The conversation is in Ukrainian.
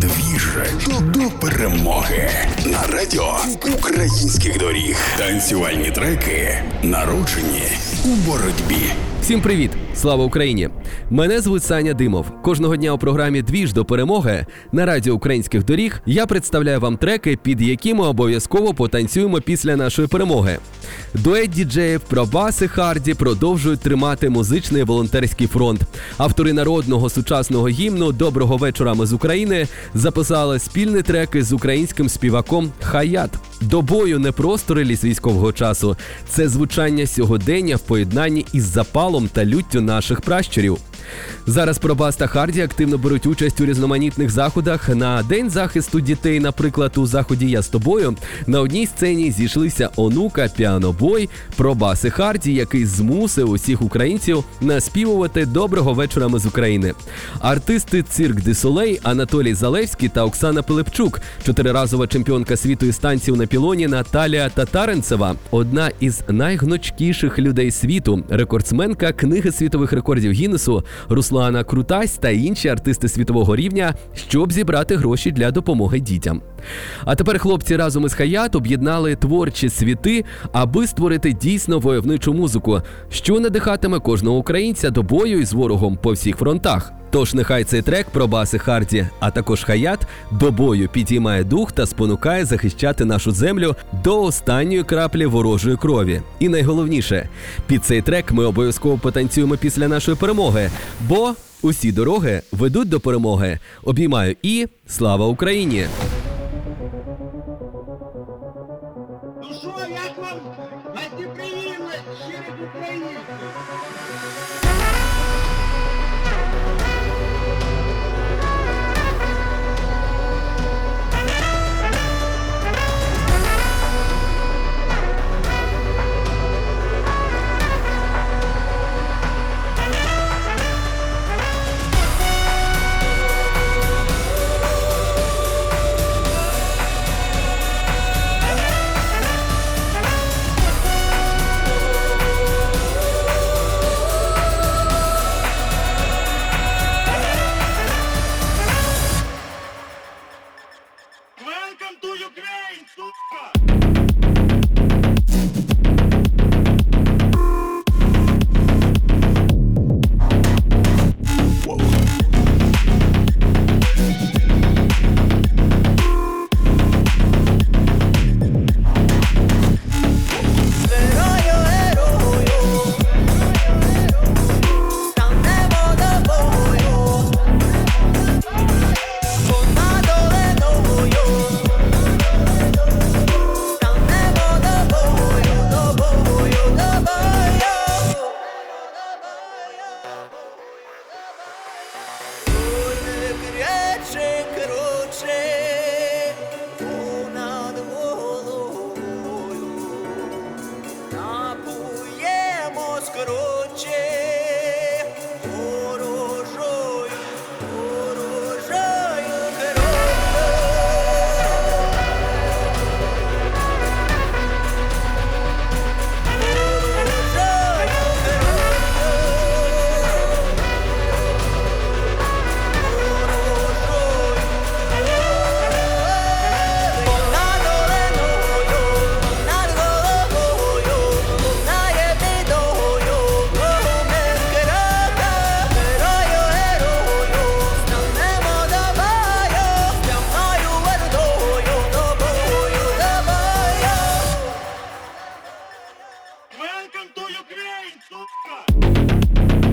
Двіж до перемоги на радіо українських доріг. Танцювальні треки народжені у боротьбі. Всім привіт! Слава Україні! Мене звуть Саня Димов. Кожного дня у програмі Двіж до перемоги на радіо українських доріг я представляю вам треки, під які ми обов'язково потанцюємо після нашої перемоги. Дует діджеїв Пробаси Харді продовжують тримати музичний волонтерський фронт. Автори народного сучасного гімну Доброго вечора ми з України записали спільні треки з українським співаком Хаят. До бою не просто реліз військового часу, це звучання сьогодення в поєднанні із запалом та люттю наших пращурів. Зараз Пробас та Харді активно беруть участь у різноманітних заходах. На день захисту дітей, наприклад, у заході Я з тобою на одній сцені зійшлися онука, піанобой, Пробас і Харді, який змусив усіх українців наспівувати доброго вечора з України. Артисти цирк Ди Солей Анатолій Залевський та Оксана Пилипчук, чотириразова чемпіонка світу із танців на пілоні Наталія Татаренцева, одна із найгнучкіших людей світу, рекордсменка книги світових рекордів Гіннесу Руслана Крутась та інші артисти світового рівня, щоб зібрати гроші для допомоги дітям. А тепер хлопці разом із Хаят об'єднали творчі світи, аби створити дійсно войовничу музику, що надихатиме кожного українця до бою із ворогом по всіх фронтах. Тож нехай цей трек про баси Харді, а також Хаят до бою підіймає дух та спонукає захищати нашу землю до останньої краплі ворожої крові. І найголовніше, під цей трек ми обов'язково потанцюємо після нашої перемоги, бо усі дороги ведуть до перемоги. Обіймаю і слава Україні! Ну що, як вам гостеприємно через Україну? Напуємо скороче Welcome to Ukraine, сука!